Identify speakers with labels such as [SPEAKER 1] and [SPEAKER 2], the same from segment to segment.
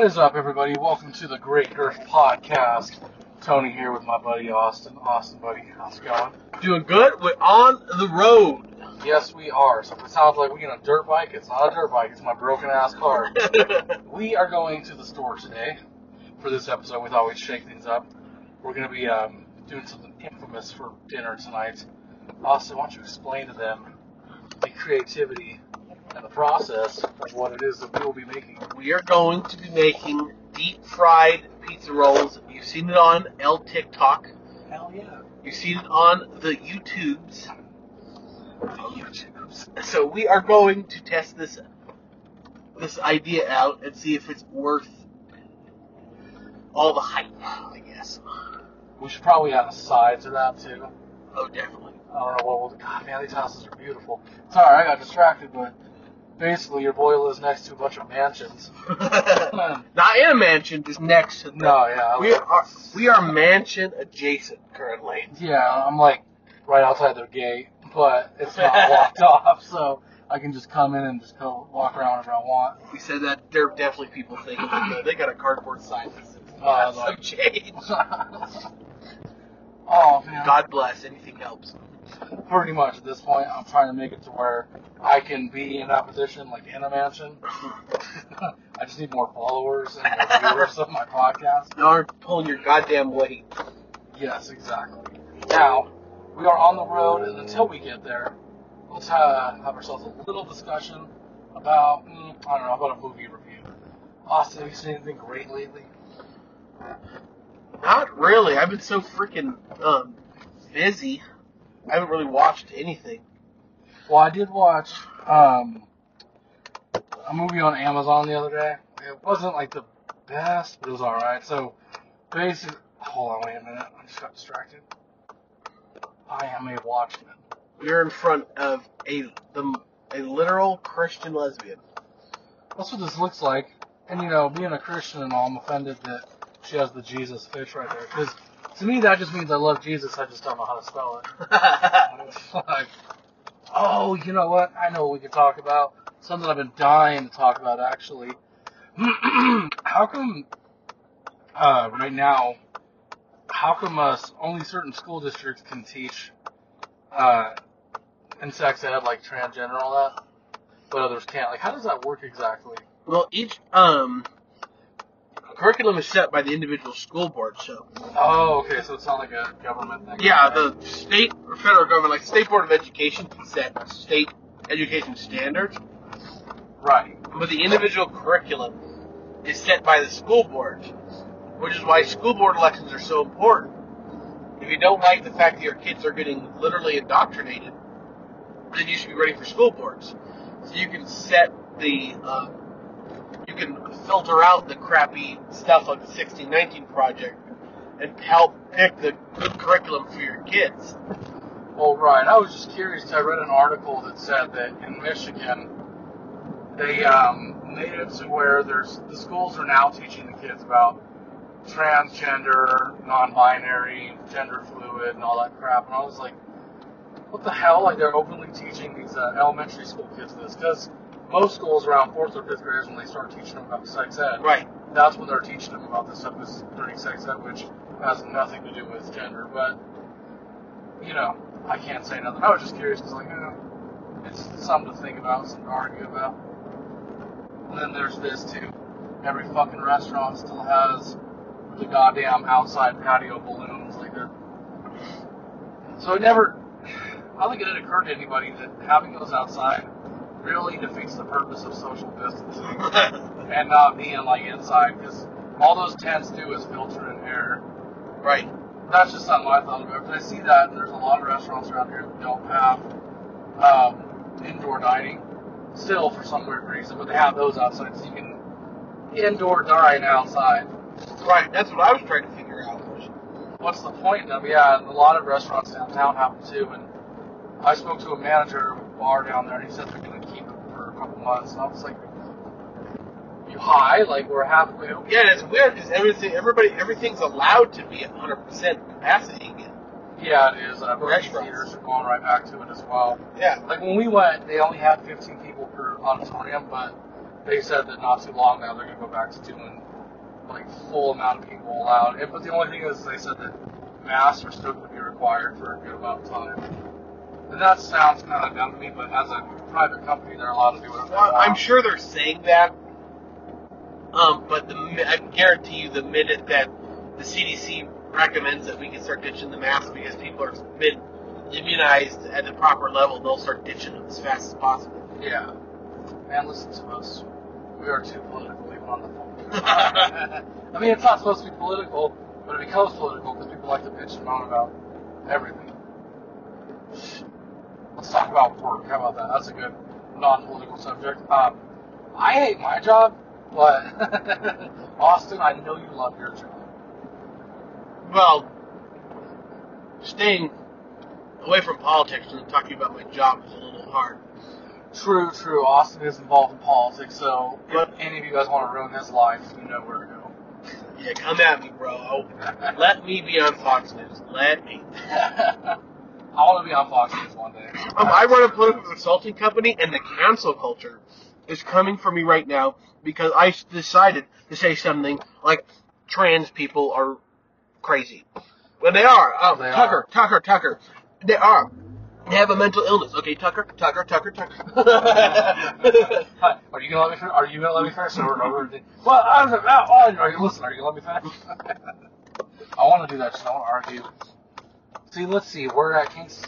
[SPEAKER 1] What is up, everybody? Welcome to the Great Girth Podcast. Tony here with my buddy Austin. Austin, buddy, how's it going?
[SPEAKER 2] Doing good. We're on the road.
[SPEAKER 1] Yes, we are. So if it sounds like we get a dirt bike, it's not a dirt bike. It's my broken ass car. we are going to the store today for this episode. We thought we'd shake things up. We're going to be um, doing something infamous for dinner tonight. Austin, why don't you explain to them the creativity and the process of what it is that we will be making?
[SPEAKER 2] we are going to be making deep fried pizza rolls. You've seen it on L TikTok.
[SPEAKER 1] Hell yeah.
[SPEAKER 2] You've seen it on the YouTubes.
[SPEAKER 1] The YouTubes.
[SPEAKER 2] So we are going to test this this idea out and see if it's worth all the hype. I guess.
[SPEAKER 1] We should probably add a side to that too.
[SPEAKER 2] Oh, definitely.
[SPEAKER 1] I don't know what we'll. God, man, these houses are beautiful. Sorry, I got distracted, but basically, your boy lives next to a bunch of mansions.
[SPEAKER 2] Not in a mansion, just next to.
[SPEAKER 1] no, yeah,
[SPEAKER 2] We are we are mansion adjacent currently.
[SPEAKER 1] yeah, I'm like right outside their gate, but it's not locked off, so I can just come in and just go walk around whenever I want.
[SPEAKER 2] We said that there are definitely people thinking that they got a cardboard sign that says
[SPEAKER 1] Oh, like-
[SPEAKER 2] change."
[SPEAKER 1] oh man,
[SPEAKER 2] God bless. Anything helps.
[SPEAKER 1] Pretty much at this point, I'm trying to make it to where I can be in that position, like in a mansion. I just need more followers and more viewers of my podcast.
[SPEAKER 2] You aren't pulling your goddamn weight.
[SPEAKER 1] Yes, exactly. Now, we are on the road, and until we get there, let's have, have ourselves a little discussion about, mm, I don't know, about a movie review. Austin, have you seen anything great lately?
[SPEAKER 2] Not really. I've been so freaking um, busy. I haven't really watched anything.
[SPEAKER 1] Well, I did watch um, a movie on Amazon the other day. It wasn't like the best, but it was alright. So, basically, hold on, wait a minute. I just got distracted. I am a Watchman.
[SPEAKER 2] You're in front of a the a literal Christian lesbian.
[SPEAKER 1] That's what this looks like. And you know, being a Christian and all, I'm offended that she has the Jesus fish right there. Because to me, that just means I love Jesus. I just don't know how to spell it. Like, oh, you know what? I know what we could talk about. Something I've been dying to talk about, actually. how come, uh, right now, how come uh, only certain school districts can teach uh, in sex ed, like transgender and all that, but others can't? Like, how does that work exactly?
[SPEAKER 2] well, each um curriculum is set by the individual school board. So
[SPEAKER 1] Oh, okay, so it's not like a government thing.
[SPEAKER 2] yeah, the state or federal government, like state board of education, can set state education standards.
[SPEAKER 1] Right.
[SPEAKER 2] but the individual curriculum is set by the school board, which is why school board elections are so important. If you don't like the fact that your kids are getting literally indoctrinated, then you should be running for school boards. So you can set the, uh, you can filter out the crappy stuff like the 1619 project and help pick the good curriculum for your kids.
[SPEAKER 1] Well, right. I was just curious. I read an article that said that in Michigan, they um, made it to where there's the schools are now teaching the kids about transgender, non-binary, gender fluid, and all that crap. And I was like, what the hell? Like they're openly teaching these uh, elementary school kids this because most schools around fourth or fifth graders when they start teaching them about sex ed.
[SPEAKER 2] Right.
[SPEAKER 1] that's when they're teaching them about this stuff is during sex ed, which has nothing to do with gender. But you know, I can't say nothing. I was just curious because, like, you know, it's something to think about, something to argue about. And then there's this too. Every fucking restaurant still has the goddamn outside patio balloons, like they're. So it never. I don't think it had occurred to anybody that having those outside really defeats the purpose of social distancing and not being like inside because all those tents do is filter in air.
[SPEAKER 2] right.
[SPEAKER 1] That's just something I thought about. Because I see that and there's a lot of restaurants around here that don't have um, indoor dining still for some weird reason, but they have those outside so you can indoor dine outside.
[SPEAKER 2] Right. That's what I was trying to figure out.
[SPEAKER 1] What's the point of? Yeah, and a lot of restaurants downtown have them too. And I spoke to a manager of a bar down there and he said they're going to keep it for a couple months. And I was like, you high? Like we're halfway.
[SPEAKER 2] Yeah, it's weird because everything, everybody, everything's allowed to be at 100% capacity again.
[SPEAKER 1] Yeah, it is. Uh, movie
[SPEAKER 2] Restaurants.
[SPEAKER 1] theaters are going right back to it as well.
[SPEAKER 2] Yeah.
[SPEAKER 1] Like when we went, they only had 15 people per auditorium, but they said that not too long now they're going to go back to doing like full amount of people allowed. And, but the only thing is, they said that masks are still going to be required for a good amount of time. That sounds kind of dumb to me, but as a private company, they're allowed to do whatever they
[SPEAKER 2] Well,
[SPEAKER 1] want.
[SPEAKER 2] I'm sure they're saying that. Um, but the, I guarantee you, the minute that the CDC recommends that we can start ditching the mask because people are been immunized at the proper level, they'll start ditching them as fast as possible.
[SPEAKER 1] Yeah. Man, listen to us. We are too political even on the phone. I mean, it's not supposed to be political, but it becomes political because people like to bitch and moan about everything. Let's talk about work. How about that? That's a good non-political subject. Um, I hate my job, but Austin, I know you love your job.
[SPEAKER 2] Well, staying away from politics and talking about my job is a little hard.
[SPEAKER 1] True, true. Austin is involved in politics, so if any of you guys want to ruin his life, you know where to go.
[SPEAKER 2] Yeah, come at me, bro. Let me be on Fox News. Let me.
[SPEAKER 1] I want to be on Fox News one day.
[SPEAKER 2] Um, I run a political consulting company, and the cancel culture is coming for me right now because I decided to say something like trans people are crazy. Well, they are. Um,
[SPEAKER 1] They
[SPEAKER 2] Tucker, Tucker, Tucker. They are. They have a mental illness. Okay, Tucker, Tucker, Tucker, Tucker.
[SPEAKER 1] Are you gonna let me? Fin- are you gonna let me finish over and over? Well, I was about. Oh, are you listen? Are you gonna let me finish? I want to do that. Just I want to argue. See, let's see. We're at King's.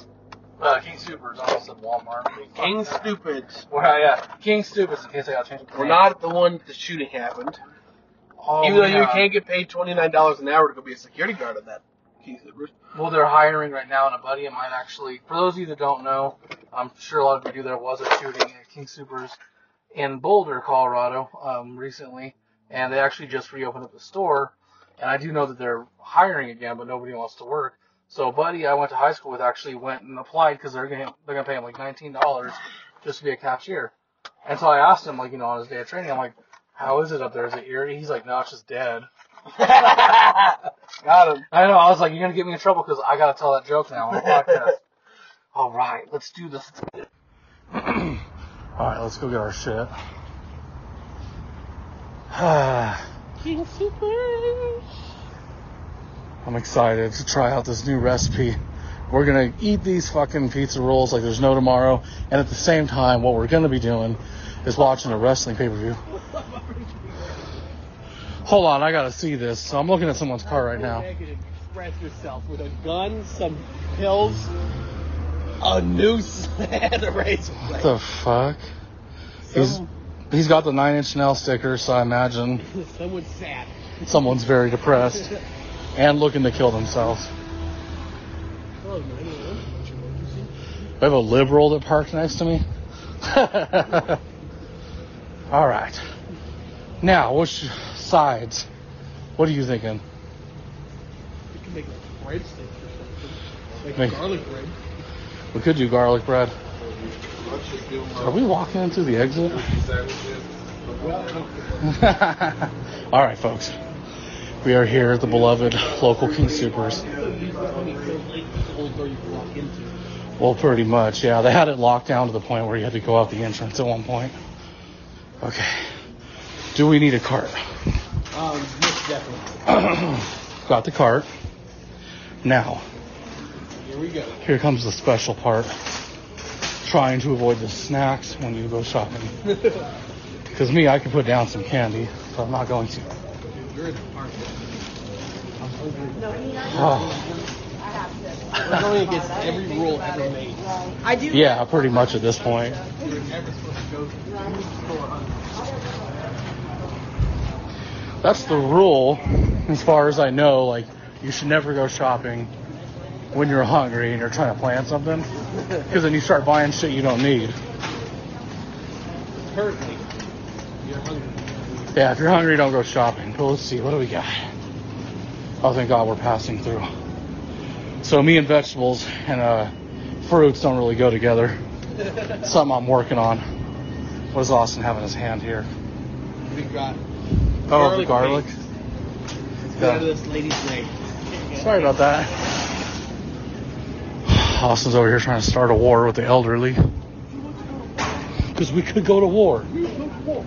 [SPEAKER 1] Uh, King Soopers. I almost said Walmart.
[SPEAKER 2] King stupid.
[SPEAKER 1] Well, yeah, King Stupids. In case I got to change. the
[SPEAKER 2] We're not the one that the shooting happened.
[SPEAKER 1] Oh,
[SPEAKER 2] Even though
[SPEAKER 1] yeah.
[SPEAKER 2] you can't get paid twenty nine dollars an hour to go be a security guard at that King Soopers.
[SPEAKER 1] Well, they're hiring right now, and a buddy of mine actually. For those of you that don't know, I'm sure a lot of you do. There was a shooting at King Soopers in Boulder, Colorado, um, recently, and they actually just reopened up the store. And I do know that they're hiring again, but nobody wants to work. So, a buddy I went to high school with actually went and applied because they're gonna they're gonna pay him like nineteen dollars just to be a cashier. And so I asked him, like, you know, on his day of training, I'm like, "How is it up there? Is it eerie?" He's like, "No, it's just dead."
[SPEAKER 2] Got him.
[SPEAKER 1] I know. I was like, you're gonna get me in trouble because I gotta tell that joke now on the podcast. All right, let's do this. All right, let's go get our shit.
[SPEAKER 2] King Soopers.
[SPEAKER 1] I'm excited to try out this new recipe. We're gonna eat these fucking pizza rolls like there's no tomorrow, and at the same time, what we're gonna be doing is watching a wrestling pay per view. Hold on, I gotta see this. So I'm looking at someone's car right now.
[SPEAKER 2] Express yourself with a gun, some pills, a noose, and a razor
[SPEAKER 1] What the fuck? He's he's got the Nine Inch Nail sticker, so I imagine
[SPEAKER 2] Someone's sad.
[SPEAKER 1] someone's very depressed and looking to kill themselves.
[SPEAKER 2] Hello, 911. What's your emergency?
[SPEAKER 1] I have a liberal that parked next to me. All right. Now, which sides? What are you thinking?
[SPEAKER 2] We can make like breadsticks or something. Like
[SPEAKER 1] Make-
[SPEAKER 2] garlic bread.
[SPEAKER 1] We could do garlic bread.
[SPEAKER 2] Let's just do
[SPEAKER 1] Are we walking into the exit? All right, folks. We are here at the beloved local King Soopers.
[SPEAKER 2] old door you can walk into.
[SPEAKER 1] Well, pretty much, yeah. They had it locked down to the point where you had to go out the entrance at one point. Okay. Do we need a cart?
[SPEAKER 2] Um, most definitely.
[SPEAKER 1] Got the cart. Now,
[SPEAKER 2] Here we go.
[SPEAKER 1] here comes the special part. Trying to avoid the snacks when you go shopping. Because me, I can put down some candy, but I'm not going to. Oh,
[SPEAKER 2] We're going against every rule ever made.
[SPEAKER 3] I do.
[SPEAKER 1] yeah, pretty much at this point.
[SPEAKER 2] You're never supposed to go to the store hungry.
[SPEAKER 1] That's the rule, as far as I know. Like, you should never go shopping when you're hungry and you're trying to plan something. Because then you start buying shit you don't need.
[SPEAKER 2] Currently, you're hungry.
[SPEAKER 1] Yeah, if you're hungry, don't go shopping. But let's see, what do we got? Oh, thank God we're passing through. So me and vegetables and uh, fruits don't really go together. Something I'm working on. What does Austin have in his hand here?
[SPEAKER 2] We got
[SPEAKER 1] Oh, the garlic.
[SPEAKER 2] Of this lady's way.
[SPEAKER 1] Sorry about that. Austin's over here trying to start a war with the elderly. Because we could go to war.
[SPEAKER 2] Boom.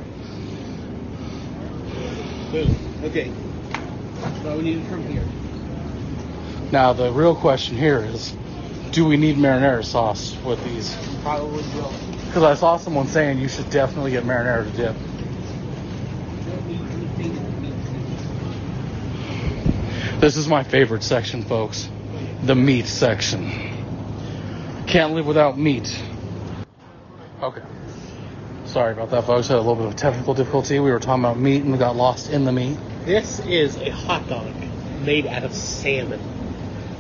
[SPEAKER 2] Okay. So we need it from here.
[SPEAKER 1] Now, the real question here is do we need marinara sauce with these?
[SPEAKER 2] Probably will.
[SPEAKER 1] Because I saw someone saying you should definitely get marinara to dip.
[SPEAKER 2] Don't need anything that means
[SPEAKER 1] This is my favorite section, folks. The meat section. Can't live without meat. Okay. Sorry about that, folks. Had a little bit of technical difficulty. We were talking about meat and we got lost in the meat.
[SPEAKER 2] This is a hot dog made out of salmon.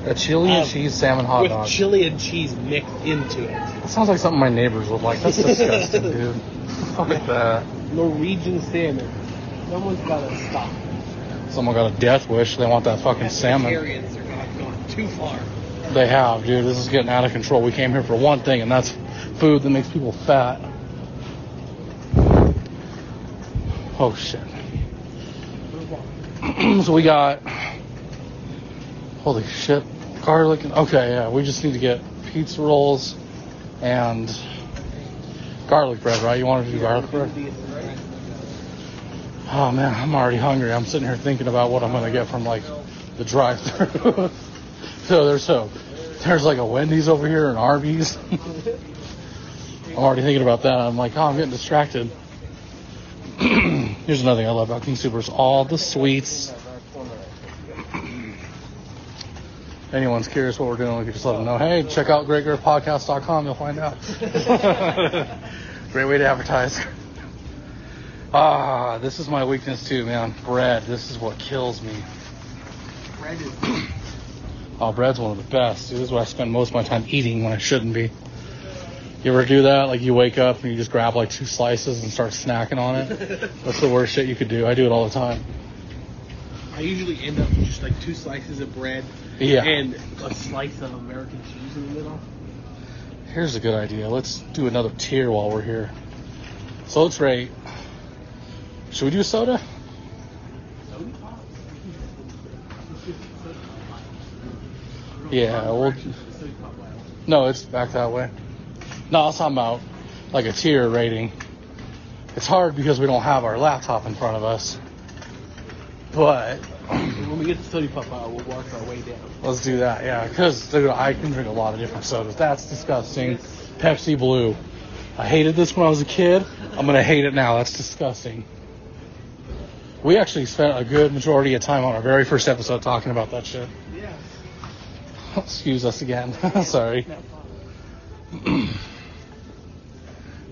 [SPEAKER 1] A chili and
[SPEAKER 2] Um,
[SPEAKER 1] cheese salmon hot
[SPEAKER 2] with
[SPEAKER 1] dog.
[SPEAKER 2] chili and cheese mixed into it.
[SPEAKER 1] That sounds like something my neighbors would like. That's disgusting, dude. Fuck that.
[SPEAKER 2] Norwegian salmon. Someone's got to stop.
[SPEAKER 1] Someone got a death wish. They want that fucking salmon.
[SPEAKER 2] Pescatarians are going too far.
[SPEAKER 1] They have, dude. This is getting out of control. We came here for one thing, and that's food that makes people fat. Oh shit. so we got holy shit, garlic. And, okay, yeah, we just need to get pizza rolls and garlic bread, right? You wanted to do garlic bread? Oh man, I'm already hungry. I'm sitting here thinking about what I'm gonna get from like the drive-through. so there's so there's like a Wendy's over here and Arby's. I'm already thinking about that. I'm like, oh, I'm getting distracted. Here's another thing I love about King Soopers: all the sweets. Anyone's curious what we're doing, we just let them know. Hey, check out GreatGirthPodcast.com. You'll find out. Great way to advertise. Ah, this is my weakness too, man. Bread. This is what kills me.
[SPEAKER 2] Bread is
[SPEAKER 1] Oh, bread's one of the best. Dude, this is what I spend most of my time eating when I shouldn't be. You ever do that? Like you wake up and you just grab like two slices and start snacking on it? That's the worst shit you could do. I do it all the time.
[SPEAKER 2] I usually end up with just like two slices of bread
[SPEAKER 1] Yeah.
[SPEAKER 2] and a slice of American cheese in the middle.
[SPEAKER 1] Here's a good idea. Let's do another tier while we're here. So let's rate. Should we do soda?
[SPEAKER 2] Soda pop?
[SPEAKER 1] Yeah, well,
[SPEAKER 2] Soda pop wow.
[SPEAKER 1] no, it's back that way. No, I was talking about like a tier rating. It's hard because we don't have our laptop in front of us. But
[SPEAKER 2] When we get to soda pop out, we'll work our way down.
[SPEAKER 1] Let's do that, yeah. Because I can drink a lot of different sodas. That's disgusting. Pepsi Blue. I hated this when I was a kid. I'm gonna hate it now. That's disgusting. We actually spent a good majority of time on our very first episode talking about that shit.
[SPEAKER 2] Yeah.
[SPEAKER 1] Excuse us again. Sorry.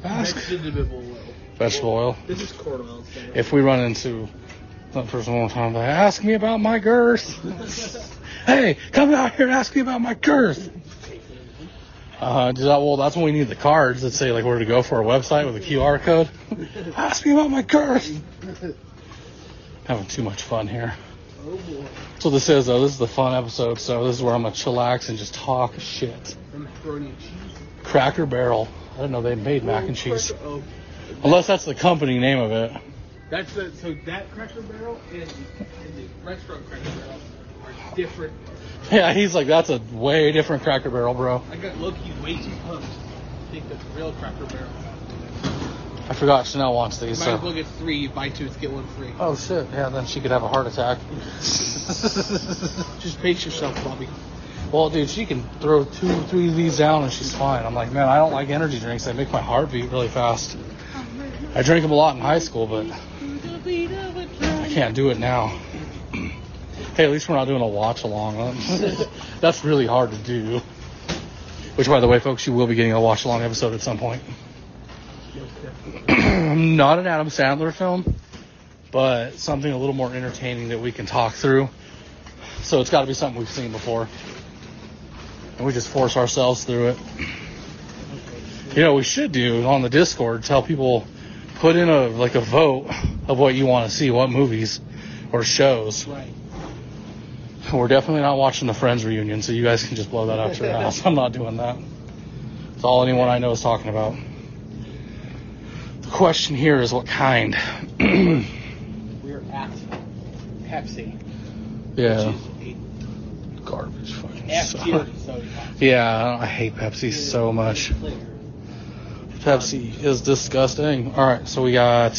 [SPEAKER 1] Ask
[SPEAKER 2] Vegetable oil.
[SPEAKER 1] vegetable oil.
[SPEAKER 2] This is corn oil.
[SPEAKER 1] If we run into that person one time, like, ask me about my girth. hey, come out here and ask me about my girth. Uh, that, well, that's when we need the cards that say like where to go for our website with a QR code. Ask me about my girth. Having too much fun here.
[SPEAKER 2] Oh boy.
[SPEAKER 1] What this is though. This is the fun episode. So this is where I'm gonna chillax and just talk shit.
[SPEAKER 2] Macaroni and cheese.
[SPEAKER 1] Cracker Barrel. I didn't know they made mac and cheese. Unless that's the company name of it.
[SPEAKER 2] that's the, so that Cracker Barrel and, and the restaurant Cracker Barrel are different.
[SPEAKER 1] Yeah, he's like, that's a way different Cracker Barrel, bro.
[SPEAKER 2] I got Loki way too pumped. I think that's real Cracker Barrel.
[SPEAKER 1] I forgot Chanel wants these.
[SPEAKER 2] Might
[SPEAKER 1] So.
[SPEAKER 2] as well get three. You buy two, get one free.
[SPEAKER 1] Oh shit! Yeah, then she could have a heart attack.
[SPEAKER 2] Just pace yourself, Bobby.
[SPEAKER 1] Well, dude, she can throw two, three of these down and she's fine. I'm like, man, I don't like energy drinks. They make my heart beat really fast. I drank them a lot in high school, but I can't do it now. hey, at least we're not doing a watch along. That's really hard to do. Which, by the way, folks, you will be getting a watch along episode at some point. not an Adam Sandler film, but something a little more entertaining that we can talk through. So it's got to be something we've seen before. And we just force ourselves through it. You know, we should do on the Discord, tell people, put in a, like a vote of what you want to see, what movies or shows.
[SPEAKER 2] Right.
[SPEAKER 1] We're definitely not watching the Friends reunion, so you guys can just blow that out your ass. I'm not doing that. It's all anyone I know is talking about. The question here is what kind?
[SPEAKER 2] We're at Pepsi.
[SPEAKER 1] yeah.
[SPEAKER 2] Which is a
[SPEAKER 1] Garbage fucking
[SPEAKER 2] F tier soda pop.
[SPEAKER 1] Yeah, I hate Pepsi so much. Pepsi is disgusting. All right, so we got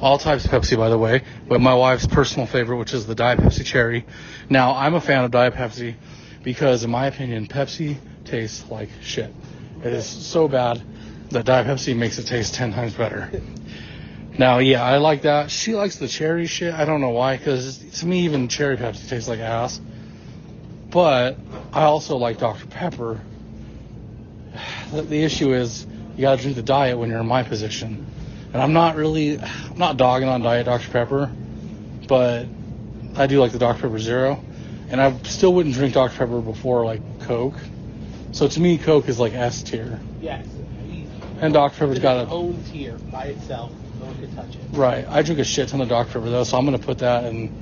[SPEAKER 1] all types of Pepsi, by the way, but my wife's personal favorite, which is the Diet Pepsi Cherry. Now, I'm a fan of Diet Pepsi because, in my opinion, Pepsi tastes like shit. It is so bad that Diet Pepsi makes it taste 10 times better. Now, yeah, I like that. She likes the cherry shit. I don't know why, because to me, even cherry Pepsi tastes like ass. But I also like Dr. Pepper. The, the issue is you gotta drink the diet when you're in my position. And I'm not really, I'm not dogging on Diet Dr. Pepper, but I do like the Dr. Pepper Zero. And I still wouldn't drink Dr. Pepper before like Coke. So to me, Coke is like S tier.
[SPEAKER 2] Yes.
[SPEAKER 1] And Dr. Pepper's got
[SPEAKER 2] its
[SPEAKER 1] a,
[SPEAKER 2] own tier by itself. No one can touch it.
[SPEAKER 1] right. I drink a shit ton of Dr. Pepper though, so I'm gonna put that in,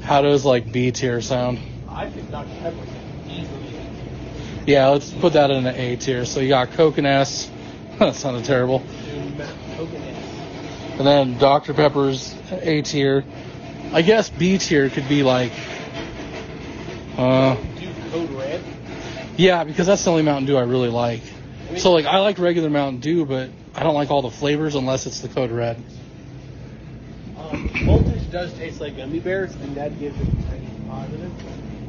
[SPEAKER 1] how does like B tier sound?
[SPEAKER 2] I think Dr. Pepper easily
[SPEAKER 1] Yeah, let's put that in an A tier. So you got Coke and S. that sounded terrible. And then Dr. Pepper's A tier. I guess B tier could be like, uh,
[SPEAKER 2] code red.
[SPEAKER 1] yeah, because that's the only Mountain Dew I really like. So like, I like regular Mountain Dew, but I don't like all the flavors unless it's the Code Red.
[SPEAKER 2] Um, voltage does taste like gummy bears, and that gives it a positive.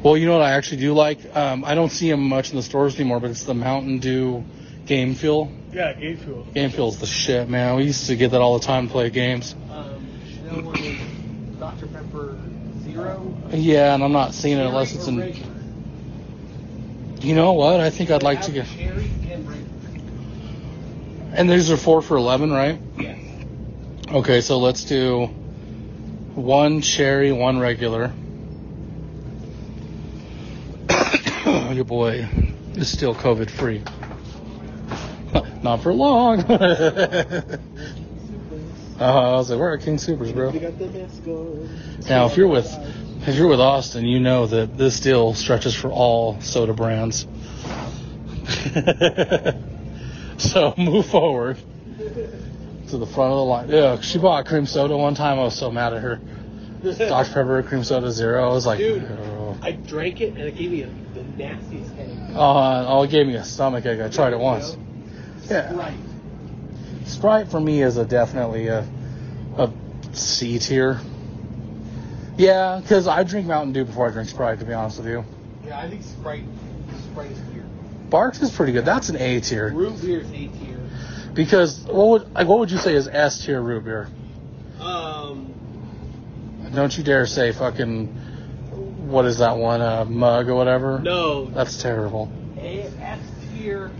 [SPEAKER 1] Well, you know what I actually do like? Um, I don't see them much in the stores anymore, but it's the Mountain Dew Game Fuel.
[SPEAKER 2] Yeah, game fuel.
[SPEAKER 1] Game Fuel's the shit, man. We used to get that all the time to play games.
[SPEAKER 2] Um, Chanel one is Dr. Pepper Zero.
[SPEAKER 1] Yeah, and I'm not seeing it unless it's in. You know what? I think I'd like to get.
[SPEAKER 2] cherry and regular.
[SPEAKER 1] And these are four for eleven, right?
[SPEAKER 2] Yes.
[SPEAKER 1] Okay, so let's do one cherry, one regular. Your boy is still COVID free. Not for long. uh, I was like, we're at King Soopers, bro.
[SPEAKER 2] We got the mask on.
[SPEAKER 1] Now, if you're with if you're with Austin, you know that this deal stretches for all soda brands. so move forward to the front of the line. Yeah, she bought cream soda one time. I was so mad at her. Dr Pepper cream soda zero. I was like,
[SPEAKER 2] Dude.
[SPEAKER 1] oh,
[SPEAKER 2] I drank it and it gave me a, nastiest headache.
[SPEAKER 1] Uh, oh, it gave me a stomach ache. I tried it once. Yeah,
[SPEAKER 2] Right.
[SPEAKER 1] Sprite for me is a definitely a a C tier. Yeah, because I drink Mountain Dew before I drink Sprite. To be honest with you.
[SPEAKER 2] Yeah, I think Sprite, Sprite is weird.
[SPEAKER 1] Barq's is pretty good. That's an A tier.
[SPEAKER 2] Root beer is A tier.
[SPEAKER 1] Because what would like what would you say is S tier root beer?
[SPEAKER 2] Um,
[SPEAKER 1] Don't you dare say fucking what is that one uh, mug or whatever?
[SPEAKER 2] no,
[SPEAKER 1] That's terrible.
[SPEAKER 2] A S tier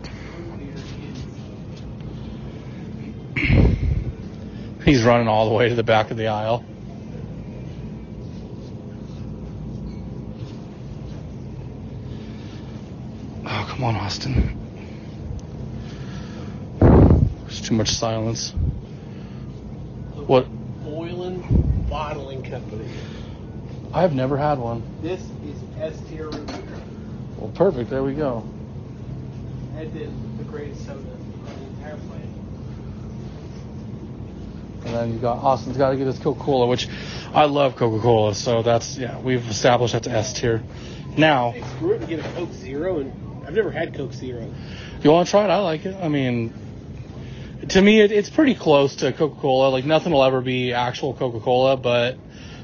[SPEAKER 1] He's running all the way to the back of the aisle. Oh, come on, Austin. There's too much silence.
[SPEAKER 2] the
[SPEAKER 1] What?
[SPEAKER 2] Boylan Bottling Company.
[SPEAKER 1] I've never had one.
[SPEAKER 2] This is S tier root.
[SPEAKER 1] Well, perfect. There we go.
[SPEAKER 2] That is the greatest soda on the entire planet.
[SPEAKER 1] And then you got Austin's got to get his Coca Cola, which I love Coca Cola. So that's yeah, we've established that's S tier. Now,
[SPEAKER 2] Hey, screw it and get a Coke Zero, and I've never had Coke Zero.
[SPEAKER 1] you want to try it? I like it. I mean, to me, it, it's pretty close to Coca Cola. Like nothing will ever be actual Coca Cola, but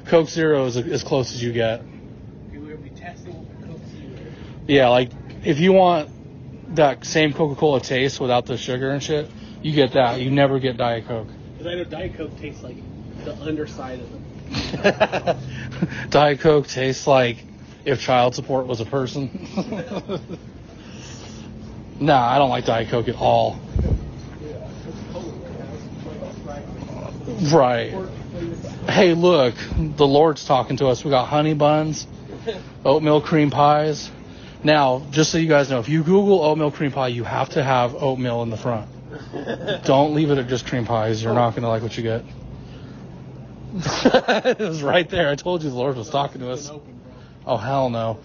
[SPEAKER 1] Coke Zero is as close as you get.
[SPEAKER 2] Okay, we're gonna be testing Coke Zero.
[SPEAKER 1] Yeah, like if you want that same Coca Cola taste without the sugar and shit, you get that. You never get Diet Coke.
[SPEAKER 2] Because I know Diet Coke tastes like the underside of them.
[SPEAKER 1] Diet Coke tastes like if child support was a person. nah, I don't like Diet Coke at all. Right. Hey, look, the Lord's talking to us. We got honey buns, oatmeal cream pies. Now, just so you guys know, if you Google oatmeal cream pie, you have to have oatmeal in the front. Don't leave it at just cream pies. You're not going to like what you get. it was right there. I told you the Lord was talking to us. Oh, hell no.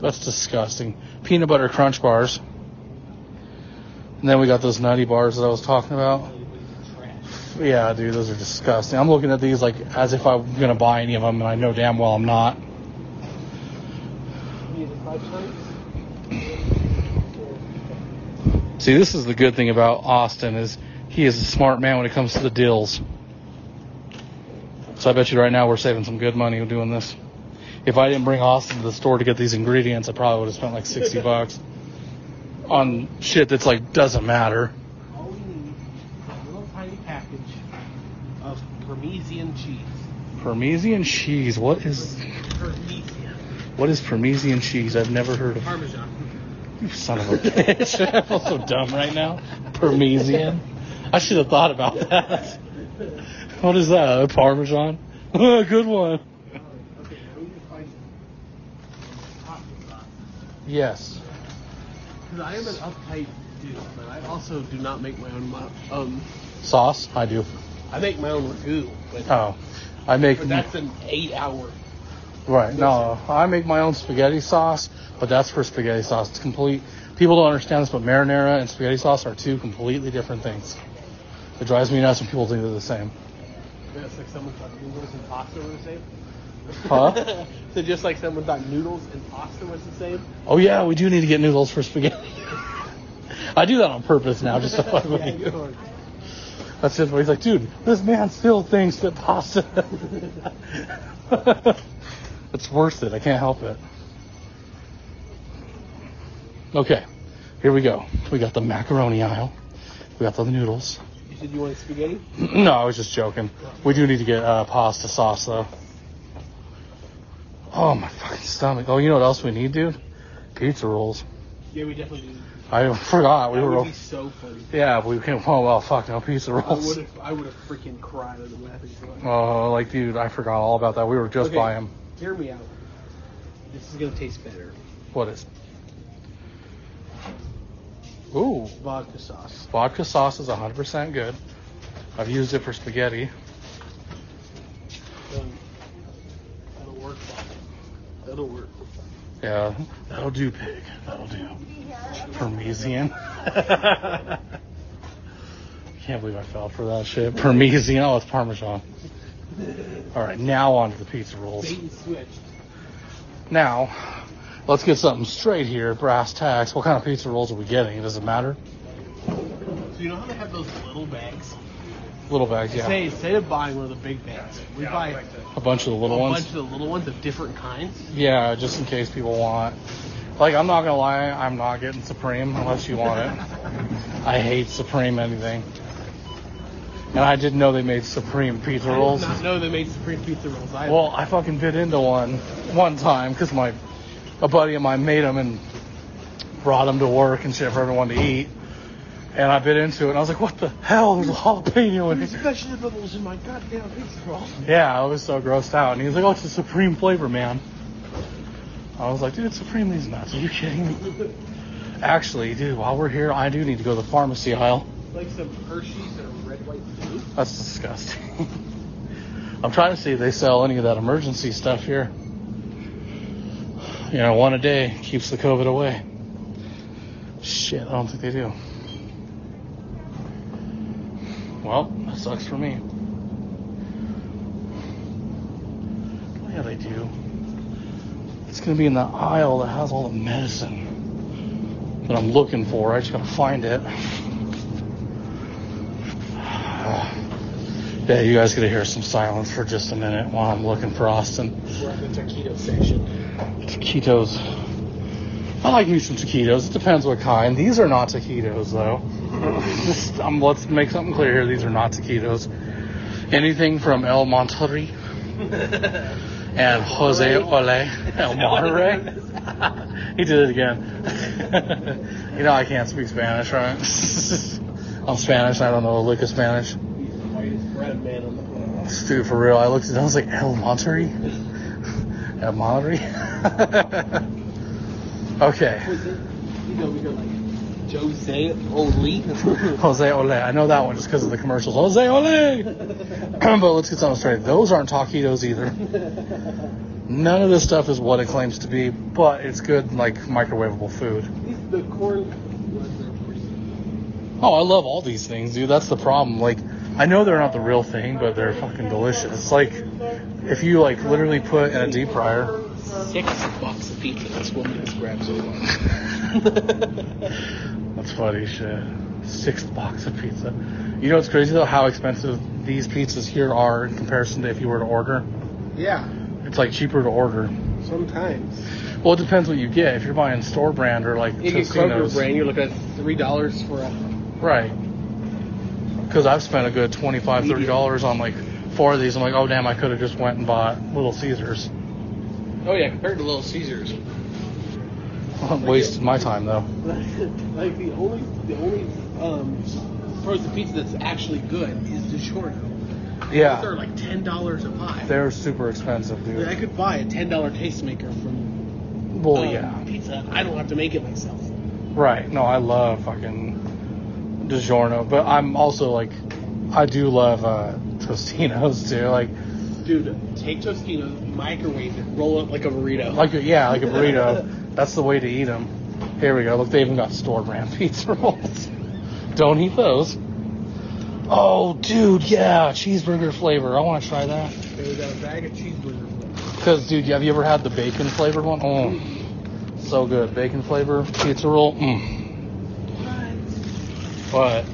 [SPEAKER 1] That's disgusting. Peanut butter crunch bars. And then we got those nutty bars that I was talking about. Yeah, dude, those are disgusting. I'm looking at these like as if I'm gonna buy any of them, and I know damn well I'm not. See, this is the good thing about Austin is he is a smart man when it comes to the deals. So I bet you right now we're saving some good money doing this. If I didn't bring Austin to the store to get these ingredients, I probably would have spent like 60 bucks on shit that's like doesn't matter.
[SPEAKER 2] All we need is a little tiny package of Parmesan cheese.
[SPEAKER 1] Parmesan cheese. What is
[SPEAKER 2] Parmesan.
[SPEAKER 1] what is Parmesan cheese? I've never heard of.
[SPEAKER 2] Parmesan.
[SPEAKER 1] You son of a bitch. I feel so dumb right now. Parmesan. I should have thought about that. What is that? A Parmesan? Good one.
[SPEAKER 2] Okay, now we need to find pasta sauce.
[SPEAKER 1] Yes.
[SPEAKER 2] Because I am an uptight dude, but I also do not make my own. Um,
[SPEAKER 1] Sauce? I do.
[SPEAKER 2] I make my own ragu, but,
[SPEAKER 1] Oh. I make
[SPEAKER 2] but that's an eight-hour.
[SPEAKER 1] right. No, I make my own spaghetti sauce, but that's for spaghetti sauce. It's complete. People don't understand this, but marinara and spaghetti sauce are two completely different things. It drives me nuts when people think they're the same.
[SPEAKER 2] Just like someone thought noodles and pasta were the same.
[SPEAKER 1] Huh?
[SPEAKER 2] so just like someone thought noodles and pasta was the same.
[SPEAKER 1] Oh yeah, we do need to get noodles for spaghetti. I do that on purpose now, just to fuck with
[SPEAKER 2] Yeah,
[SPEAKER 1] you.
[SPEAKER 2] you are.
[SPEAKER 1] That's just what he's like, dude. This man still thinks that pasta. it's worth it. I can't help it. Okay, here we go. We got the macaroni aisle. We got the noodles.
[SPEAKER 2] You said you wanted spaghetti?
[SPEAKER 1] no, I was just joking. We do need to get uh, pasta sauce though. Oh my fucking stomach. Oh, you know what else we need, dude? Pizza rolls.
[SPEAKER 2] Yeah, we definitely do.
[SPEAKER 1] I forgot we
[SPEAKER 2] that
[SPEAKER 1] were.
[SPEAKER 2] would be so funny.
[SPEAKER 1] Yeah, we came. Oh well, fuck no pizza rolls.
[SPEAKER 2] I would have freaking cried at the laughing.
[SPEAKER 1] Oh, like dude, I forgot all about that. We were just
[SPEAKER 2] Okay.
[SPEAKER 1] by him.
[SPEAKER 2] Hear me out. This is gonna taste better.
[SPEAKER 1] What is? Ooh,
[SPEAKER 2] Vodka sauce.
[SPEAKER 1] vodka sauce is 100% good. I've used it for spaghetti.
[SPEAKER 2] Done. That'll work. That'll work.
[SPEAKER 1] Yeah, that'll do, pig. That'll do. Parmesan. Can't believe I fell for that shit. Parmesan. Oh, it's Parmesan. All right, now on to the pizza rolls.
[SPEAKER 2] Bait and switch.
[SPEAKER 1] Now, let's get something straight here. Brass tacks. What kind of pizza rolls are we getting? It doesn't matter?
[SPEAKER 2] So you know how they have those little bags?
[SPEAKER 1] Little bags, yeah.
[SPEAKER 2] Say instead of buying one of the big bags, we buy
[SPEAKER 1] A bunch of the little
[SPEAKER 2] a
[SPEAKER 1] ones.
[SPEAKER 2] bunch of the little ones of different kinds.
[SPEAKER 1] Yeah, just in case people want. Like, I'm not gonna lie, I'm not getting Supreme unless you want it. I hate Supreme anything. And I didn't know they made Supreme pizza rolls.
[SPEAKER 2] I
[SPEAKER 1] rolls.
[SPEAKER 2] did not know they made supreme pizza rolls. either.
[SPEAKER 1] Well, I fucking bit into one one time because my a buddy of mine made them and brought them to work and shit for everyone to eat. And I bit into it and I was like, what the hell? There's a jalapeno in
[SPEAKER 2] there's
[SPEAKER 1] it.
[SPEAKER 2] vegetables in my goddamn pizza.
[SPEAKER 1] Yeah, I was so grossed out. And he was like, oh, it's a Supreme flavor, man. I was like, dude, it's Supreme these nuts. Are you kidding me? Actually, dude, while we're here, I do need to go to the pharmacy aisle.
[SPEAKER 2] Like some Hershey's and a red white blue.
[SPEAKER 1] That's disgusting. I'm trying to see if they sell any of that Emergen-C stuff here. You know, one a day keeps the COVID away. Shit, I don't think they do. Well, that sucks for me. Yeah, they do. It's gonna be in the aisle that has all the medicine that I'm looking for. I just gotta find it. Yeah, you guys gotta hear some silence for just a minute while I'm looking for Austin.
[SPEAKER 2] We're at the taquito section.
[SPEAKER 1] Taquitos. I like me some taquitos. It depends what kind. These are not taquitos though. Just, um, let's make something clear here. These are not taquitos. Anything from El Monterrey and Jose Ole El Monterrey. he did it again. you know I can't speak Spanish, right? I'm Spanish. I don't know a lick of Spanish.
[SPEAKER 2] He's the whitest bread man on the planet.
[SPEAKER 1] Dude, for real, I looked at it, I was like, El Monterey? El Monterey? Okay.
[SPEAKER 2] Was it? He's over like Jose Oli.
[SPEAKER 1] Jose Ole. I know that one just because of the commercials. Jose Ole! but let's get something straight. Those aren't taquitos either. None of this stuff is what it claims to be, but it's good, like, microwavable food.
[SPEAKER 2] The corn.
[SPEAKER 1] Oh, I love all these things, dude. That's the problem. Like, I know they're not the real thing, but they're fucking delicious. It's like, if you, like, literally put in a deep fryer
[SPEAKER 2] Six bucks a pizza. This woman has grabbed so
[SPEAKER 1] That's funny shit. Sixth box of pizza. You know what's crazy though? How expensive these pizzas here are in comparison to if you were to order.
[SPEAKER 2] Yeah,
[SPEAKER 1] It's like cheaper to order.
[SPEAKER 2] sometimes.
[SPEAKER 1] Well, it depends what you get. If you're buying store brand or like
[SPEAKER 2] You get Kroger
[SPEAKER 1] Totino's,
[SPEAKER 2] brand, you're looking at three dollars for a.
[SPEAKER 1] right? Because I've spent a good $25, 30 dollars on like four of these. I'm like, oh damn, I could have just went and bought Little Caesars.
[SPEAKER 2] Oh yeah, compared to Little Caesars.
[SPEAKER 1] Wasted my time though.
[SPEAKER 2] like the only the only um, frozen pizza that's actually good is DiGiorno. They're
[SPEAKER 1] Yeah,
[SPEAKER 2] like ten dollars a pie.
[SPEAKER 1] they're super expensive, dude.
[SPEAKER 2] I could buy a ten dollar tastemaker from
[SPEAKER 1] Well,
[SPEAKER 2] um,
[SPEAKER 1] yeah.
[SPEAKER 2] Pizza. I don't have to make it myself.
[SPEAKER 1] Right. No, I love fucking DiGiorno, but I'm also like, I do love uh, Tostinos too. Like,
[SPEAKER 2] Dude, take Tostino, microwave it, roll it like a burrito.
[SPEAKER 1] like a, yeah, like a burrito. That's the way to eat them. Here we go. Look, they even got store brand pizza rolls. Don't eat those. Oh, dude, yeah, cheeseburger flavor. I want to try that.
[SPEAKER 2] They got a bag of cheeseburger. flavor.
[SPEAKER 1] Cause, dude, have you ever had the bacon flavored one? Oh, so good. Bacon flavor pizza roll. Mm. What?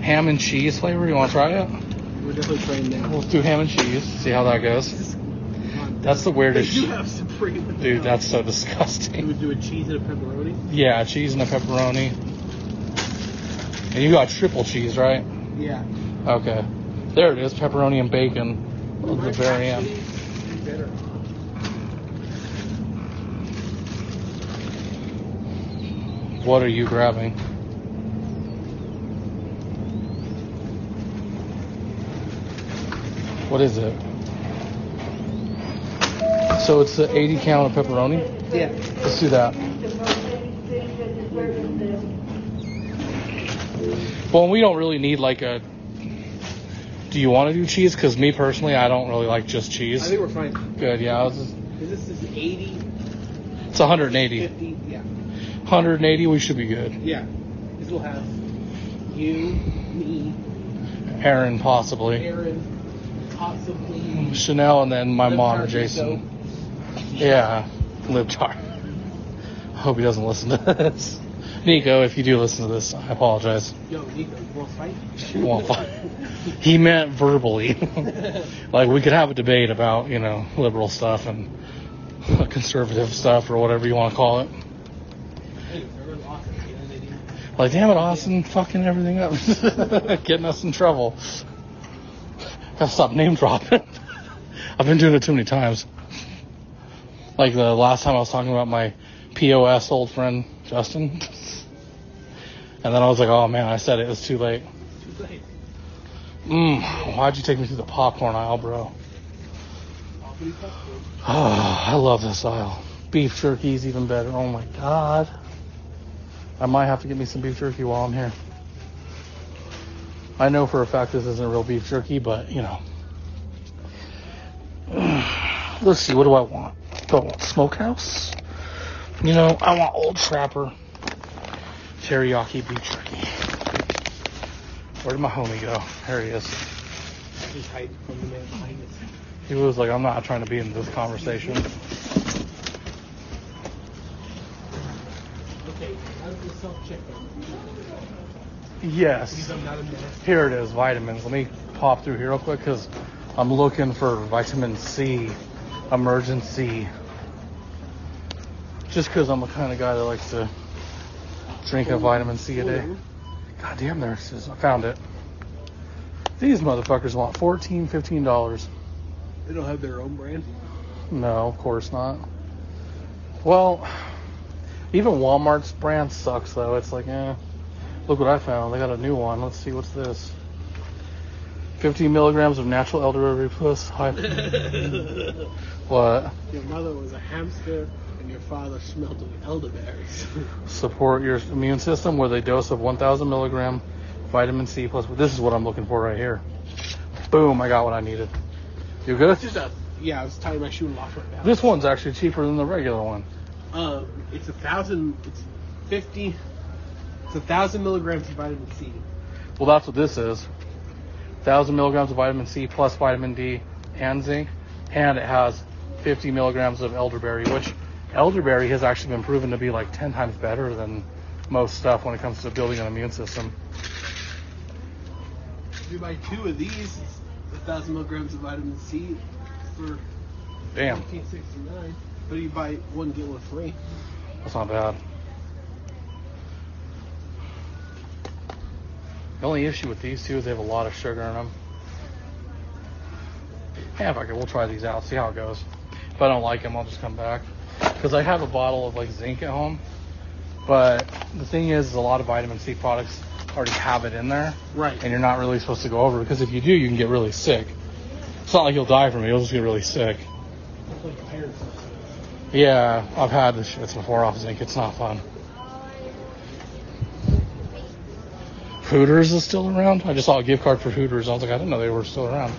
[SPEAKER 1] Ham and cheese flavor. You want to try it?
[SPEAKER 2] We're definitely trying that.
[SPEAKER 1] Let's do ham and cheese. See how that goes. That's the
[SPEAKER 2] They
[SPEAKER 1] weirdest.
[SPEAKER 2] do
[SPEAKER 1] shit.
[SPEAKER 2] have supreme.
[SPEAKER 1] Dude, that's so disgusting.
[SPEAKER 2] would do a cheese and a pepperoni.
[SPEAKER 1] Yeah, cheese and a pepperoni. And you got triple cheese, right?
[SPEAKER 2] Yeah.
[SPEAKER 1] Okay. There it is, pepperoni and bacon at the very end.
[SPEAKER 2] Better.
[SPEAKER 1] What are you grabbing? What is it? So it's the 80 count of pepperoni?
[SPEAKER 2] Yeah.
[SPEAKER 1] Let's do that. Well, we don't really need like a. Do you want to do cheese? Because me personally, I don't really like just cheese.
[SPEAKER 2] I think we're fine.
[SPEAKER 1] Good, yeah. I was just,
[SPEAKER 2] this is 80,
[SPEAKER 1] it's 180.
[SPEAKER 2] 50. Yeah.
[SPEAKER 1] 180, we should be good.
[SPEAKER 2] Yeah. This will have you, me,
[SPEAKER 1] Aaron, possibly.
[SPEAKER 2] Aaron, possibly.
[SPEAKER 1] Chanel, and then my mom Jason. Yeah, Libtar. I hope he doesn't listen to this. Nico, if you do listen to this, I apologize.
[SPEAKER 2] Yo, Nico, you want to fight?
[SPEAKER 1] He won't fight. He meant verbally. like we could have a debate about, you know, liberal stuff and conservative stuff or whatever you want to call it.
[SPEAKER 2] Hey, everyone's awesome. You know, they do.
[SPEAKER 1] Like, damn it, Austin, fucking everything up, getting us in trouble. Gotta stop name dropping. I've been doing it too many times. Like the last time I was talking about my POS old friend Justin, and then I was like, oh man, I said it. It was too late.
[SPEAKER 2] Too late.
[SPEAKER 1] Mm, why'd you take me through the popcorn aisle, bro?
[SPEAKER 2] Awfully tough, dude.
[SPEAKER 1] Oh, I love this aisle. Beef jerky's even better. Oh my god. I might have to get me some beef jerky while I'm here. I know for a fact this isn't real beef jerky, but you know. Let's see, what do I want? Do I want smokehouse? You know, I want old trapper teriyaki beef jerky. Where did my homie go? There he is.
[SPEAKER 2] He's hiding from the man behind us.
[SPEAKER 1] He was like, I'm not trying to be in this conversation.
[SPEAKER 2] Okay, how's the self-check
[SPEAKER 1] Yes.
[SPEAKER 2] Because I'm not a mess.
[SPEAKER 1] Here it is, vitamins. Let me pop through here real quick because I'm looking for vitamin C, Emergen-C. Just because I'm the kind of guy that likes to drink a vitamin C a day. God damn, there it is. I found it. These motherfuckers want 14 $15.
[SPEAKER 2] They don't have their own brand.
[SPEAKER 1] No, of course not. Well, even Walmart's brand sucks though. It's like, eh. Look what I found. They got a new one. Let's see what's this. 50 milligrams of natural elderberry plus high. what?
[SPEAKER 2] Your mother was a hamster, and your father smelled of elderberries.
[SPEAKER 1] Support your immune system with a dose of 1,000 milligram vitamin C plus. This is what I'm looking for right here. Boom! I got what I needed. You good?
[SPEAKER 2] Just a, yeah, I was tying my shoe off right now.
[SPEAKER 1] This one's actually cheaper than the regular one.
[SPEAKER 2] Um, it's a thousand. It's fifty. A thousand milligrams of vitamin C.
[SPEAKER 1] Well, that's what this is. 1,000 milligrams of vitamin C plus vitamin D and zinc. And it has 50 milligrams of elderberry, which elderberry has actually been proven to be like 10 times better than most stuff when it comes to building an immune system.
[SPEAKER 2] If you buy two of these, it's a thousand milligrams of vitamin C for
[SPEAKER 1] Damn,
[SPEAKER 2] 1969. But you buy one get one free.
[SPEAKER 1] that's not bad. The only issue with these two is they have a lot of sugar in them. Yeah, fuck it, we'll try these out, see how it goes. If I don't like them, I'll just come back. Because I have a bottle of like zinc at home, but the thing is, a lot of vitamin C products already have it in there,
[SPEAKER 2] Right.
[SPEAKER 1] and you're not really supposed to go over because if you do, you can get really sick. It's not like you'll die from it; you'll just get really sick. Yeah, I've had the shits before off zinc. It's not fun. Hooters is still around. I just saw a gift card for Hooters. I was like, I didn't know they were still around.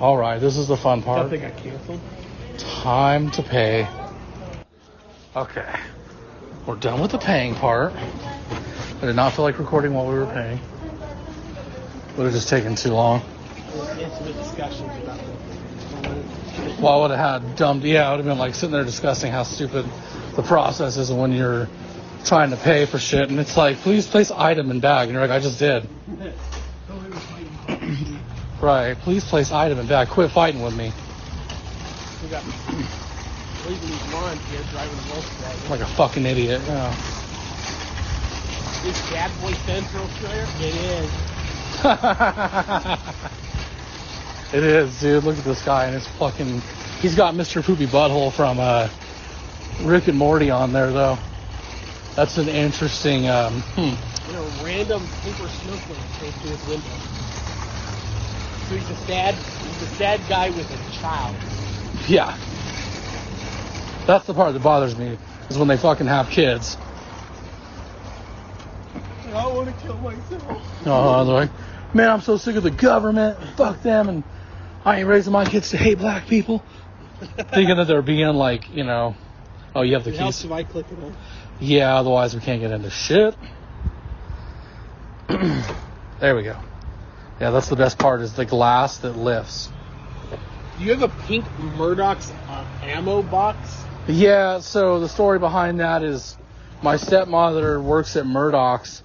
[SPEAKER 1] All right, this is the fun part.
[SPEAKER 2] they got canceled.
[SPEAKER 1] Time to pay. Okay, we're done with the paying part. I did not feel like recording while we were paying. Would have just taken too long.
[SPEAKER 2] Intimate discussions about.
[SPEAKER 1] Well, I would have had dumbed. Yeah, I would have been like sitting there discussing how stupid the process is when you're trying to pay for shit, and it's like, please place item in bag, and you're like, I just did. Right, please place item in bag. Quit fighting with me
[SPEAKER 2] We got leaving these lawns here, driving a Volkswagen.
[SPEAKER 1] like a fucking idiot. Yeah.
[SPEAKER 2] Is Bad Boy Central there? It is.
[SPEAKER 1] it is, dude. Look at this guy and his fucking. He's got Mr. Poopy Butthole from uh, Rick and Morty on there, though. That's an interesting. Um, hmm.
[SPEAKER 2] You know, random paper snowflake came through his window. So he's a sad, he's a sad guy with a child.
[SPEAKER 1] Yeah. That's the part that bothers me is when they fucking have kids.
[SPEAKER 2] I want to kill myself.
[SPEAKER 1] Oh, they're like, man, I'm so sick of the government. Fuck them, and I ain't raising my kids to hate black people. Thinking that they're being like, you know, oh, you have the
[SPEAKER 2] It helps
[SPEAKER 1] keys.
[SPEAKER 2] if I click it on.
[SPEAKER 1] Yeah, otherwise we can't get into shit. there we go. Yeah, that's the best part is the glass that lifts.
[SPEAKER 2] Do you have a pink Murdoch's uh, ammo box?
[SPEAKER 1] Yeah, so the story behind that is my stepmother works at Murdoch's,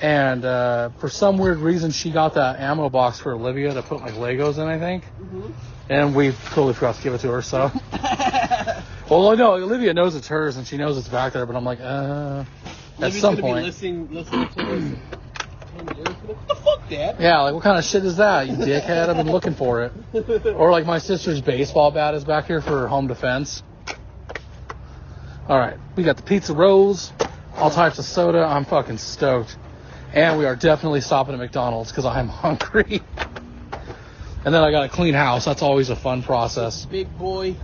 [SPEAKER 1] and uh, for some weird reason, she got that ammo box for Olivia to put like Legos in, I think.
[SPEAKER 2] Mm-hmm.
[SPEAKER 1] And we totally forgot to give it to her, so. well, no, Olivia knows it's hers and she knows it's back there, but I'm like, uh, at
[SPEAKER 2] Libby's
[SPEAKER 1] some
[SPEAKER 2] gonna
[SPEAKER 1] point.
[SPEAKER 2] be listening, listening to this. in 10 years. What the fuck, Dad?
[SPEAKER 1] Yeah, like what kind of shit is that, you dickhead? I've been looking for it. Or like my sister's baseball bat is back here for home defense. All right, we got the pizza rolls, all types of soda. I'm fucking stoked, and we are definitely stopping at McDonald's because I'm hungry. and then I got to clean house. That's always a fun process.
[SPEAKER 2] Big boy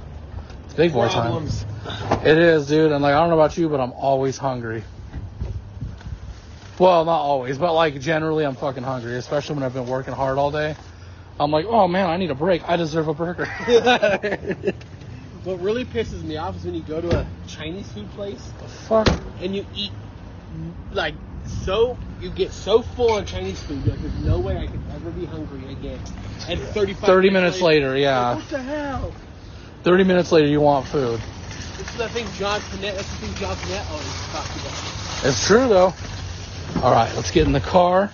[SPEAKER 1] big boy time. It is, dude. And like I don't know about you, but I'm always hungry. Well, not always, but like generally, I'm fucking hungry, especially when I've been working hard all day. I'm like, oh man, I need a break. I deserve a burger.
[SPEAKER 2] What really pisses me off is when you go to a Chinese food place
[SPEAKER 1] Fuck.
[SPEAKER 2] and you eat like so you get so full on Chinese food, like there's no way I could ever be hungry again. And 35
[SPEAKER 1] 30 minutes later, yeah.
[SPEAKER 2] What the hell?
[SPEAKER 1] 30 minutes later, you want food.
[SPEAKER 2] This is the thing John. That's the thing John always talks about.
[SPEAKER 1] It's true though. All right, let's get in the car.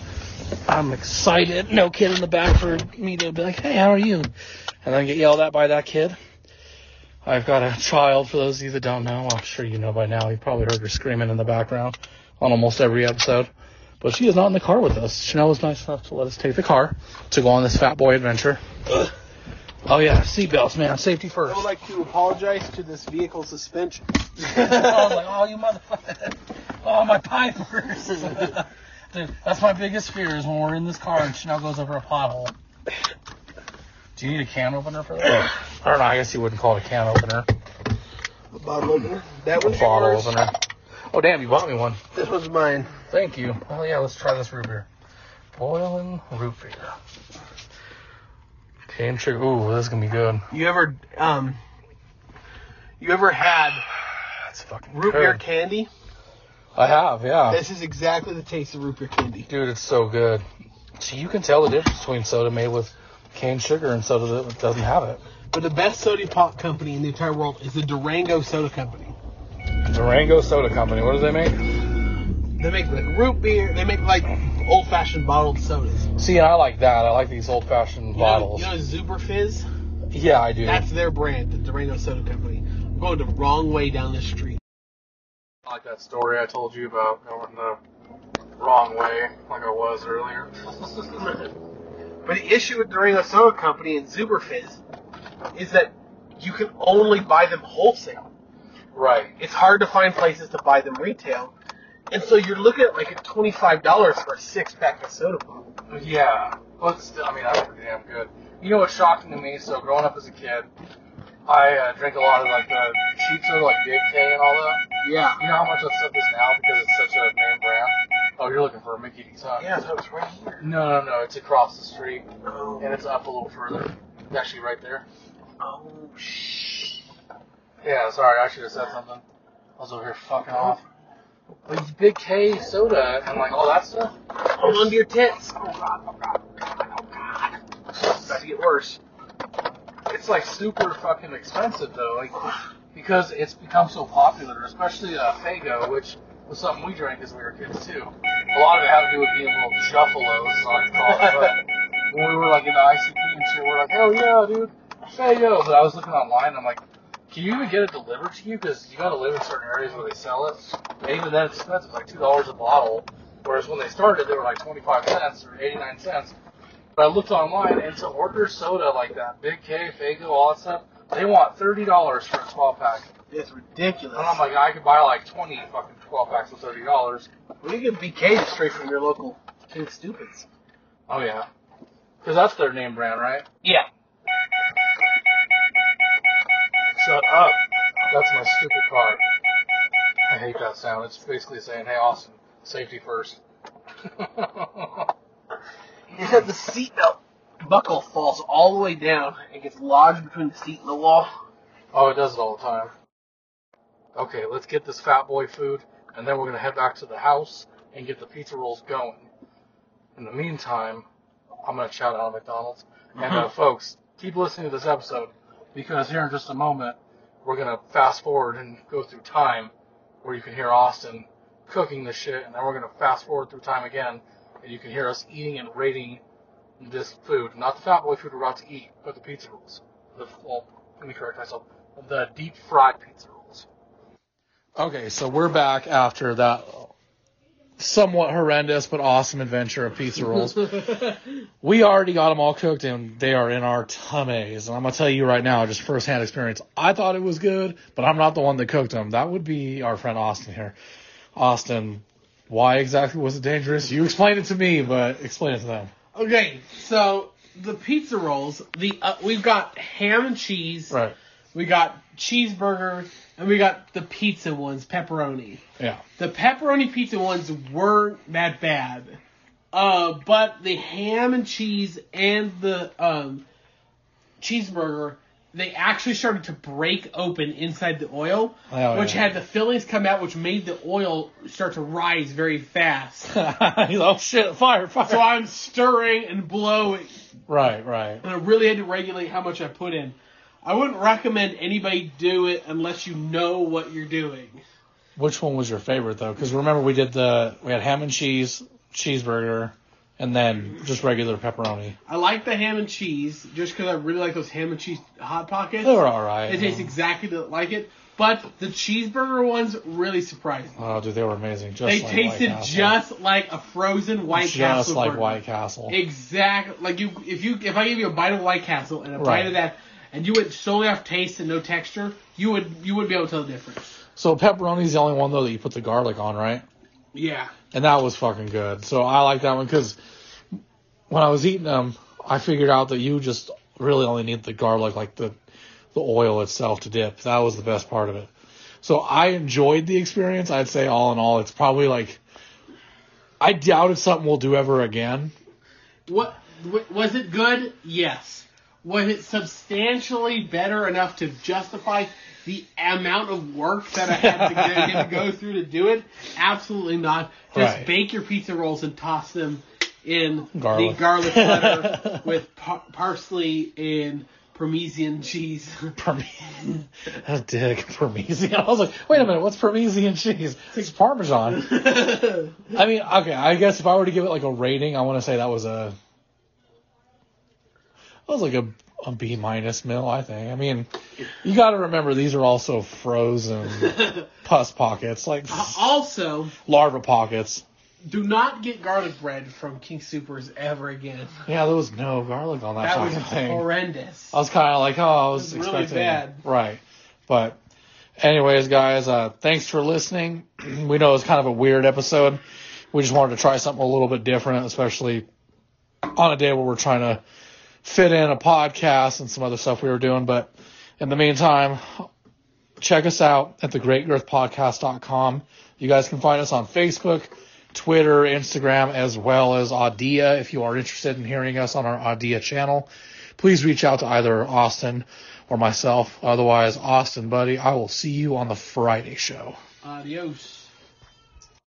[SPEAKER 1] I'm excited. No kid in the back for me to be like, "Hey, how are you?" And then get yelled at by that kid. I've got a child. For those of you that don't know, I'm sure you know by now. You probably heard her screaming in the background on almost every episode. But she is not in the car with us. Chanel was nice enough to let us take the car to go on this fat boy adventure. Oh yeah, seatbelts, man. Safety first.
[SPEAKER 2] I would like to apologize to this vehicle suspension.
[SPEAKER 1] I was like, oh, you motherfucker. Oh, my pipers. Dude, that's my biggest fear is when we're in this car and Chanel goes over a pothole. Do you need a can opener for that? I don't know. I guess you wouldn't call it a can opener.
[SPEAKER 2] A bottle opener. That
[SPEAKER 1] A
[SPEAKER 2] one's
[SPEAKER 1] bottle
[SPEAKER 2] yours.
[SPEAKER 1] opener. Oh, damn, you bought me one.
[SPEAKER 2] This was mine.
[SPEAKER 1] Thank you. Oh, yeah, let's try this root beer. Boiling root beer. Cane sugar. Ooh, this is to be good.
[SPEAKER 2] You ever um you ever had
[SPEAKER 1] That's fucking
[SPEAKER 2] root
[SPEAKER 1] good.
[SPEAKER 2] beer candy?
[SPEAKER 1] I have, yeah.
[SPEAKER 2] This is exactly the taste of root beer candy.
[SPEAKER 1] Dude, it's so good. See, you can tell the difference between soda made with cane sugar and soda that doesn't have it.
[SPEAKER 2] but the best soda pop company in the entire world is the Durango Soda Company.
[SPEAKER 1] Durango Soda Company. What do they make?
[SPEAKER 2] They make like root beer. They make like old fashioned bottled sodas.
[SPEAKER 1] See, and I like that. I like these old fashioned
[SPEAKER 2] You know, you know Zuberfizz?
[SPEAKER 1] yeah, I do.
[SPEAKER 2] That's their brand, the Durango Soda Company. I'm going the wrong way down the street.
[SPEAKER 1] I like that story I told you about going the wrong way, like I was earlier.
[SPEAKER 2] But the issue with Durango Soda Company and Zuberfizz is that you can only buy them wholesale.
[SPEAKER 1] right.
[SPEAKER 2] It's hard to find places to buy them retail. And so you're looking at like a $25 for a six pack of soda pop.
[SPEAKER 1] Yeah. But still, I mean, that's pretty damn good. You know what's shocking to me? So, growing up as a kid, I uh, drink a lot of like the cheap soda, like Big K and all that.
[SPEAKER 2] Yeah.
[SPEAKER 1] You know how much that stuff is now because it's such a name brand? Oh, you're looking for a Mickey D's, huh?
[SPEAKER 2] Yeah, so it's right here.
[SPEAKER 1] No, no, no. It's across the street,
[SPEAKER 2] Oh,
[SPEAKER 1] and it's up a little further. It's actually right there.
[SPEAKER 2] oh shh.
[SPEAKER 1] Yeah, sorry, I should have said something. I was over here fucking off. But these Big K soda and like all that stuff.
[SPEAKER 2] Hold on to your tits. Oh god, oh god, oh god, oh. It's about to get worse.
[SPEAKER 1] It's like super fucking expensive though, like because it's become so popular, especially uh, Faygo, which was something we drank as we were kids too. A lot of it had to do with being little juggalos, as I like call it. But when we were like in the ICP and shit, we're like, hell yeah, dude, Faygo. But I was looking online, I'm like, can you even get it delivered to you? Because you gotta live in certain areas where they sell it. And even then, it's expensive, like two dollars a bottle. Whereas when they started, they were like twenty five cents or eighty nine cents. But I looked online, and to order soda like that, Big K, Faygo, all that stuff, they want thirty dollars for a twelve pack.
[SPEAKER 2] It's ridiculous.
[SPEAKER 1] And I'm like, I could buy like twenty fucking twelve packs for thirty dollars.
[SPEAKER 2] well, you get BK straight from your local Pink Stupids.
[SPEAKER 1] Oh yeah, because that's their name brand, right?
[SPEAKER 2] Yeah.
[SPEAKER 1] Shut up. That's my stupid car. I hate that sound. It's basically saying, "Hey, Austin, safety first.
[SPEAKER 2] And the seatbelt buckle falls all the way down and gets lodged between the seat and the wall.
[SPEAKER 1] oh, it does it all the time. Okay, let's get this fat boy food, and then we're gonna head back to the house and get the pizza rolls going. In the meantime, I'm gonna shout out McDonald's. And uh, folks, keep listening to this episode because here in just a moment we're gonna fast forward and go through time where you can hear Austin cooking the shit, and then we're gonna fast forward through time again, and you can hear us eating and rating this food, not the fat boy food we're about to eat, but the pizza rolls. The well, let me correct myself. The deep fried pizza rolls. Okay, so we're back after that somewhat horrendous but awesome adventure of pizza rolls. we already got them all cooked and they are in our tummies. And I'm gonna tell you right now, just firsthand experience. I thought it was good, but I'm not the one that cooked them. That would be our friend Austin here. Austin, why exactly was it dangerous? You explained it to me, but explain it to them.
[SPEAKER 2] Okay, so the pizza rolls, the uh, we've got ham and cheese,
[SPEAKER 1] Right.
[SPEAKER 2] we got cheeseburger, and we got the pizza ones, pepperoni.
[SPEAKER 1] Yeah.
[SPEAKER 2] The pepperoni pizza ones weren't that bad. Uh, but the ham and cheese and the um, cheeseburger, they actually started to break open inside the oil,
[SPEAKER 1] Oh,
[SPEAKER 2] which
[SPEAKER 1] yeah.
[SPEAKER 2] had the fillings come out, which made the oil start to rise very fast.
[SPEAKER 1] oh shit! Fire! Fire!
[SPEAKER 2] so I'm stirring and blowing,
[SPEAKER 1] right. Right.
[SPEAKER 2] and I really had to regulate how much I put in. I wouldn't recommend anybody do it unless you know what you're doing.
[SPEAKER 1] Which one was your favorite though? Because remember we did the we had ham and cheese cheeseburger, and then just regular pepperoni.
[SPEAKER 2] I like the ham and cheese just because I really like those ham and cheese hot pockets.
[SPEAKER 1] They were all right.
[SPEAKER 2] It tastes exactly like it, but the cheeseburger ones really surprised me.
[SPEAKER 1] Oh, dude, they were amazing. Just
[SPEAKER 2] They
[SPEAKER 1] like
[SPEAKER 2] tasted just like a frozen White
[SPEAKER 1] just
[SPEAKER 2] Castle
[SPEAKER 1] like
[SPEAKER 2] burger.
[SPEAKER 1] White Castle.
[SPEAKER 2] Exactly. Like you, if you, if I give you a bite of White Castle and a
[SPEAKER 1] Right.
[SPEAKER 2] bite of that, and you went solely off taste and no texture, you would, you wouldn't be able to tell the difference.
[SPEAKER 1] So pepperoni's the only one though that you put the garlic on, right?
[SPEAKER 2] Yeah.
[SPEAKER 1] And that was fucking good. So I like that one because when I was eating them, I figured out that you just really only need the garlic, like the the oil itself to dip. That was the best part of it. So I enjoyed the experience. I'd say all in all, it's probably like I doubt it's something we'll do ever again.
[SPEAKER 2] What was it good? Yes. Was it substantially better enough to justify the amount of work that I had to, get, get to go through to do it? Absolutely not. Just
[SPEAKER 1] Right.
[SPEAKER 2] bake your pizza rolls and toss them in
[SPEAKER 1] Garlic.
[SPEAKER 2] the garlic butter with par- parsley and Parmesan cheese.
[SPEAKER 1] Parme- a dick Parmesan. I was like, wait a minute, what's Parmesan cheese? It's Parmesan. I mean, okay, I guess if I were to give it like a rating, I want to say that was a was like a, a B minus mill. I think. I mean, you got to remember these are also frozen pus pockets, like
[SPEAKER 2] also,
[SPEAKER 1] larva pockets.
[SPEAKER 2] do not get garlic bread from King Soopers ever again.
[SPEAKER 1] Yeah, there was no garlic on that,
[SPEAKER 2] That was
[SPEAKER 1] fucking thing.
[SPEAKER 2] horrendous.
[SPEAKER 1] I was kind of like, oh, I was,
[SPEAKER 2] It was really
[SPEAKER 1] expecting
[SPEAKER 2] bad.
[SPEAKER 1] right, but anyways, guys, uh, thanks for listening. we know it's kind of a weird episode. We just wanted to try something a little bit different, especially on a day where we're trying to fit in a podcast and some other stuff we were doing. But in the meantime, check us out at thegreatgirthpodcast.com. You guys can find us on Facebook, Twitter, Instagram, as well as Audia. If you are interested in hearing us on our Audia channel, please reach out to either Austin or myself. Otherwise, Austin, buddy, I will see you on the Friday show.
[SPEAKER 2] Adios.